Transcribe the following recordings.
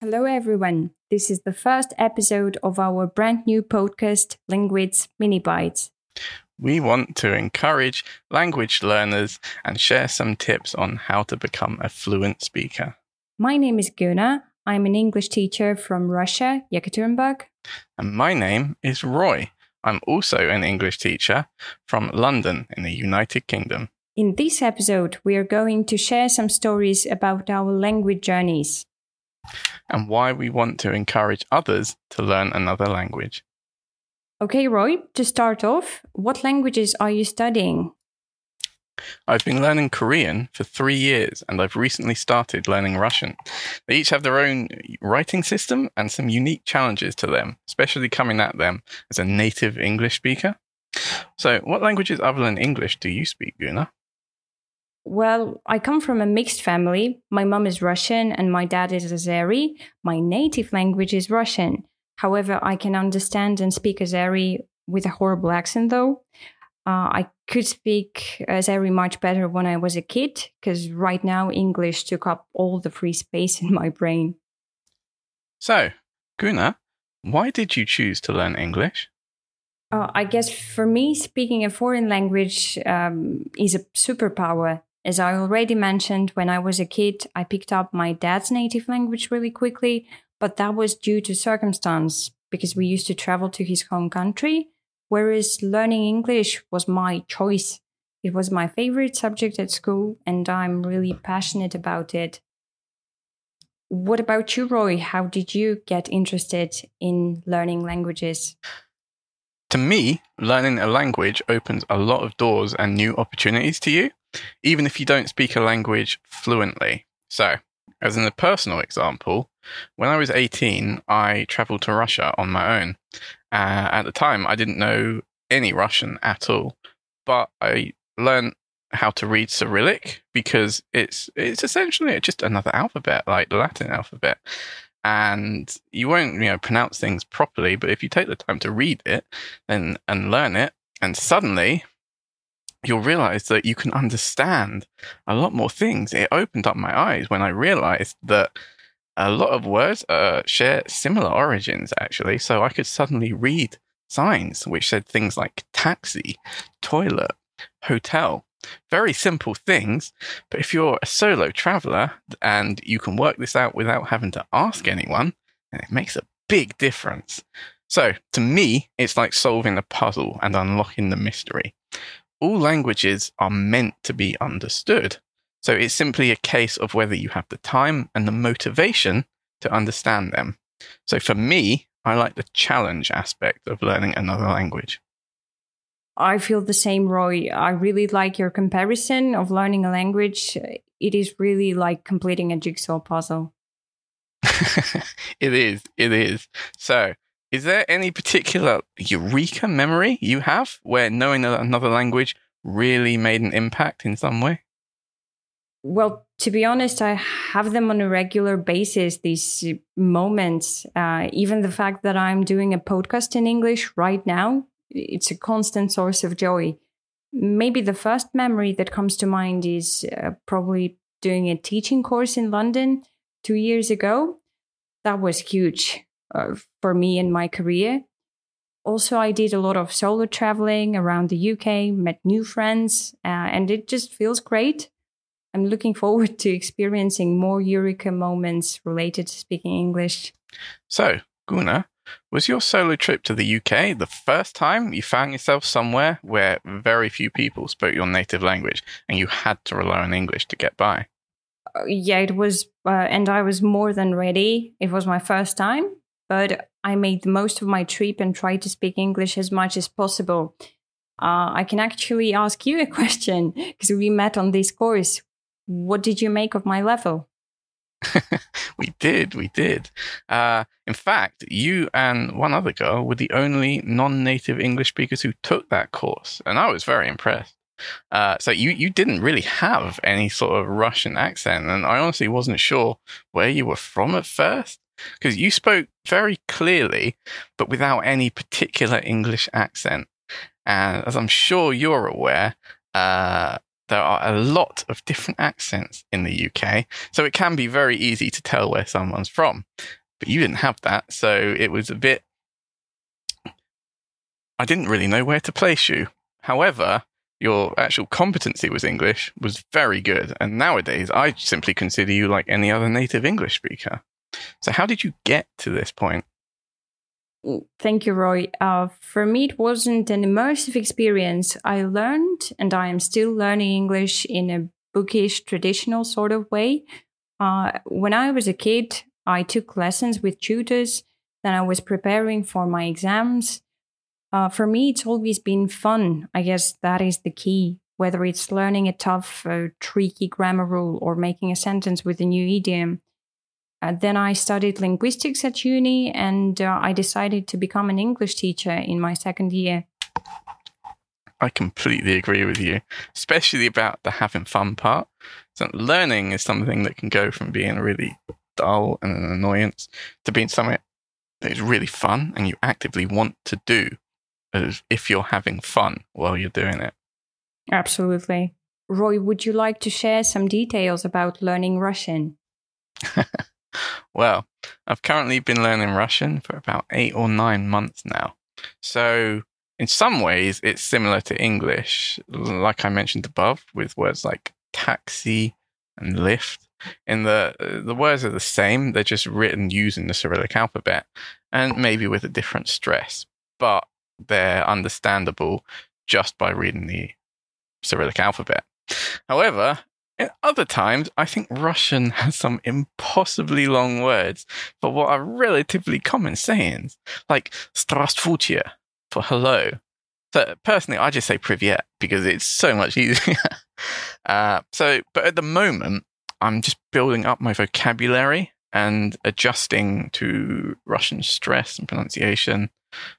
Hello, everyone. This is the first episode of our brand new podcast, Linguids Mini Bites. We want to encourage language learners and share some tips on how to become a fluent speaker. My name is Guna. I'm an English teacher from Russia, Yekaterinburg. And my name is Roy. I'm also an English teacher from London in the United Kingdom. In this episode, we are going to share some stories about our language journeys and why we want to encourage others to learn another language. Okay, Roy, to start off, what languages are you studying? I've been learning Korean for three years and I've recently started learning Russian. They each have their own writing system and some unique challenges to them, especially coming at them as a native English speaker. So, what languages other than English do you speak, Guna? Well, I come from a mixed family. My mom is Russian and my dad is Azeri. My native language is Russian. However, I can understand and speak Azeri with a horrible accent, though. Uh, I could speak Azeri much better when I was a kid, because right now English took up all the free space in my brain. So, Guna, why did you choose to learn English? Uh, I guess for me, speaking a foreign language um, is a superpower. As I already mentioned, when I was a kid, I picked up my dad's native language really quickly, but that was due to circumstance because we used to travel to his home country, whereas learning English was my choice. It was my favorite subject at school, and I'm really passionate about it. What about you, Roy? How did you get interested in learning languages? To me, learning a language opens a lot of doors and new opportunities to you even if you don't speak a language fluently. So, as in a personal example, when I was 18, I traveled to Russia on my own. Uh, at the time, I didn't know any Russian at all, but I learned how to read Cyrillic because it's it's essentially just another alphabet like the Latin alphabet. And you won't, you know, pronounce things properly, but if you take the time to read it and and learn it, and suddenly you'll realize that you can understand a lot more things. It opened up my eyes when I realized that a lot of words uh, share similar origins, actually. So I could suddenly read signs which said things like taxi, toilet, hotel. Very simple things, but if you're a solo traveler and you can work this out without having to ask anyone, it makes a big difference. So, to me, it's like solving a puzzle and unlocking the mystery all languages are meant to be understood. So it's simply a case of whether you have the time and the motivation to understand them. So for me, I like the challenge aspect of learning another language. I feel the same, Roy. I really like your comparison of learning a language. It is really like completing a jigsaw puzzle. it is. It is. So is there any particular eureka memory you have where knowing another language really made an impact in some way? Well, to be honest, I have them on a regular basis, these moments. Uh, even the fact that I'm doing a podcast in English right now, it's a constant source of joy. Maybe the first memory that comes to mind is uh, probably doing a teaching course in London two years ago. That was huge uh, for me in my career. Also, I did a lot of solo traveling around the UK, met new friends, uh, and it just feels great. I'm looking forward to experiencing more Eureka moments related to speaking English. So, Guna, was your solo trip to the UK the first time you found yourself somewhere where very few people spoke your native language and you had to rely on English to get by? Uh, yeah, it was, uh, and I was more than ready. It was my first time, but I made the most of my trip and tried to speak English as much as possible. Uh, I can actually ask you a question because we met on this course. What did you make of my level? we did, we did. Uh, in fact, you and one other girl were the only non native English speakers who took that course, and I was very impressed. Uh, so you, you didn't really have any sort of Russian accent, and I honestly wasn't sure where you were from at first because you spoke very clearly, but without any particular English accent. And as I'm sure you're aware, uh, there are a lot of different accents in the UK, so it can be very easy to tell where someone's from. But you didn't have that, so it was a bit. I didn't really know where to place you. However, your actual competency was English was very good, and nowadays I simply consider you like any other native English speaker. So, how did you get to this point? Thank you, Roy. Uh, for me, it wasn't an immersive experience. I learned, and I am still learning English in a bookish, traditional sort of way. Uh, when I was a kid, I took lessons with tutors. Then I was preparing for my exams. Uh, for me, it's always been fun. I guess that is the key. Whether it's learning a tough, tricky grammar rule or making a sentence with a new idiom, uh, then I studied linguistics at uni and uh, I decided to become an English teacher in my second year. I completely agree with you, especially about the having fun part. So learning is something that can go from being really dull and an annoyance to being something that is really fun and you actively want to do as if you're having fun while you're doing it. Absolutely. Roy, would you like to share some details about learning Russian? Well, I've currently been learning Russian for about eight or nine months now. So, in some ways, it's similar to English, like I mentioned above, with words like taxi and lift. In the the words are the same; they're just written using the Cyrillic alphabet, and maybe with a different stress, but they're understandable just by reading the Cyrillic alphabet. However, in other times, I think Russian has some impossibly long words for what are relatively common sayings, like "strastvutya" for hello. But personally, I just say "privyet" because it's so much easier. uh, so, but at the moment, I'm just building up my vocabulary and adjusting to Russian stress and pronunciation.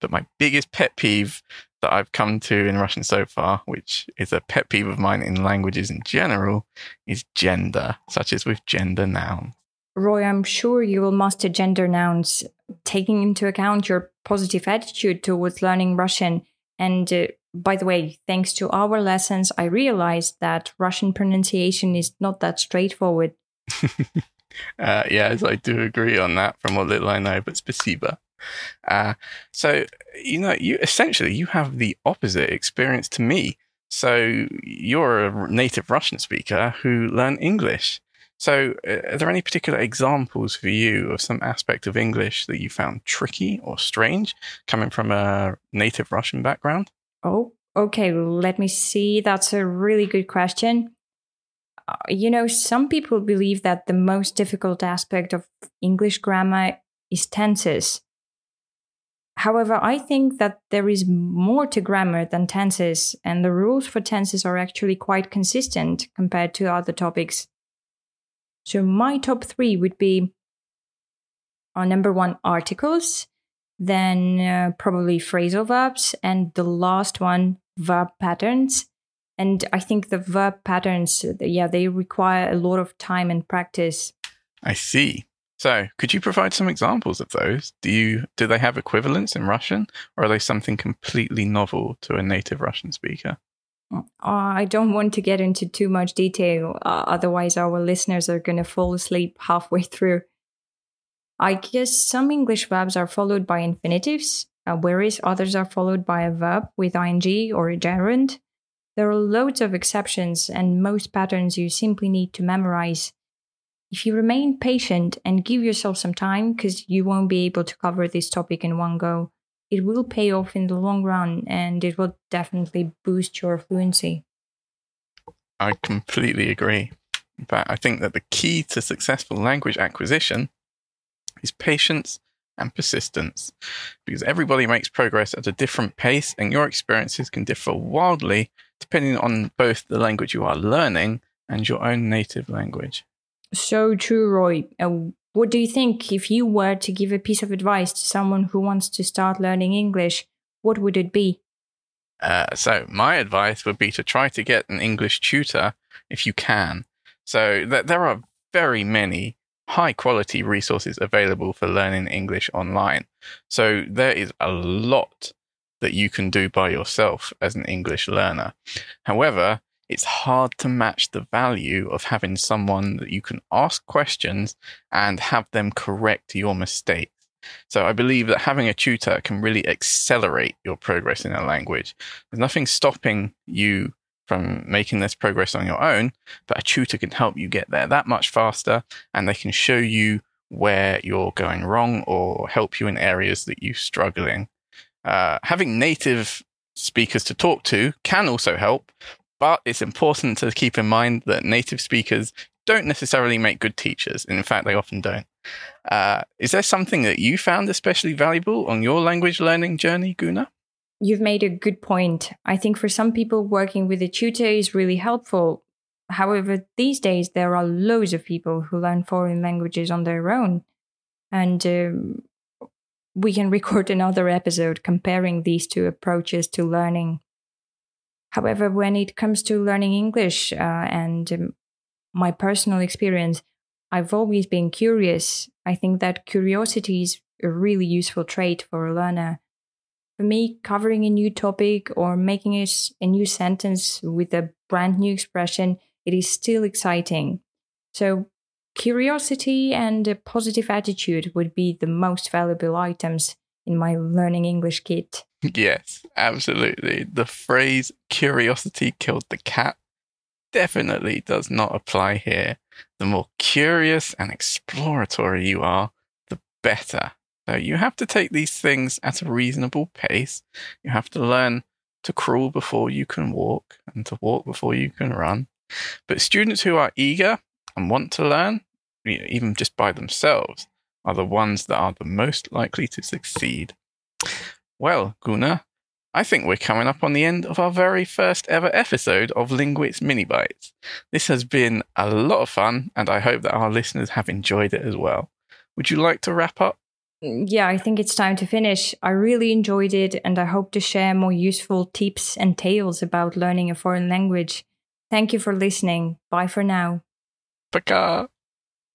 But my biggest pet peeve that I've come to in Russian so far, which is a pet peeve of mine in languages in general, is gender, such as with gender nouns. Roy, I'm sure you will master gender nouns, taking into account your positive attitude towards learning Russian. And uh, by the way, thanks to our lessons, I realized that Russian pronunciation is not that straightforward. uh, yes, I do agree on that from what little I know, but spasiba. Uh, so you know, you essentially you have the opposite experience to me. So you're a native Russian speaker who learned English. So, uh, are there any particular examples for you of some aspect of English that you found tricky or strange coming from a native Russian background? Oh, okay. Let me see. That's a really good question. Uh, you know, some people believe that the most difficult aspect of English grammar is tenses. However, I think that there is more to grammar than tenses, and the rules for tenses are actually quite consistent compared to other topics. So, my top three would be uh, number one, articles, then uh, probably phrasal verbs, and the last one, verb patterns. And I think the verb patterns, yeah, they require a lot of time and practice. I see. So, could you provide some examples of those? Do you do they have equivalents in Russian, or are they something completely novel to a native Russian speaker? Uh, I don't want to get into too much detail, uh, otherwise our listeners are going to fall asleep halfway through. I guess some English verbs are followed by infinitives, uh, whereas others are followed by a verb with ing or a gerund. There are loads of exceptions, and most patterns you simply need to memorize if you remain patient and give yourself some time, because you won't be able to cover this topic in one go, it will pay off in the long run and it will definitely boost your fluency. I completely agree. Fact, I think that the key to successful language acquisition is patience and persistence because everybody makes progress at a different pace and your experiences can differ wildly depending on both the language you are learning and your own native language. So true, Roy. Uh, what do you think if you were to give a piece of advice to someone who wants to start learning English? What would it be? Uh, so, my advice would be to try to get an English tutor if you can. So, th- there are very many high quality resources available for learning English online. So, there is a lot that you can do by yourself as an English learner. However, it's hard to match the value of having someone that you can ask questions and have them correct your mistakes. So I believe that having a tutor can really accelerate your progress in a language. There's nothing stopping you from making this progress on your own, but a tutor can help you get there that much faster and they can show you where you're going wrong or help you in areas that you're struggling. Uh, having native speakers to talk to can also help, but it's important to keep in mind that native speakers don't necessarily make good teachers. And in fact, they often don't. Uh, is there something that you found especially valuable on your language learning journey, Guna? You've made a good point. I think for some people, working with a tutor is really helpful. However, these days there are loads of people who learn foreign languages on their own. And um, we can record another episode comparing these two approaches to learning. However, when it comes to learning English uh, and um, my personal experience, I've always been curious. I think that curiosity is a really useful trait for a learner for me, covering a new topic or making a, a new sentence with a brand new expression, it is still exciting. So, curiosity and a positive attitude would be the most valuable items in my learning English kit. Yes, absolutely. The phrase curiosity killed the cat definitely does not apply here. The more curious and exploratory you are, the better so you have to take these things at a reasonable pace. You have to learn to crawl before you can walk and to walk before you can run. But students who are eager and want to learn, even just by themselves, are the ones that are the most likely to succeed. Well, Guna, I think we're coming up on the end of our very first ever episode of Linguit's Mini Bites. This has been a lot of fun, and I hope that our listeners have enjoyed it as well. Would you like to wrap up? Yeah, I think it's time to finish. I really enjoyed it, and I hope to share more useful tips and tales about learning a foreign language. Thank you for listening. Bye for now. Bye.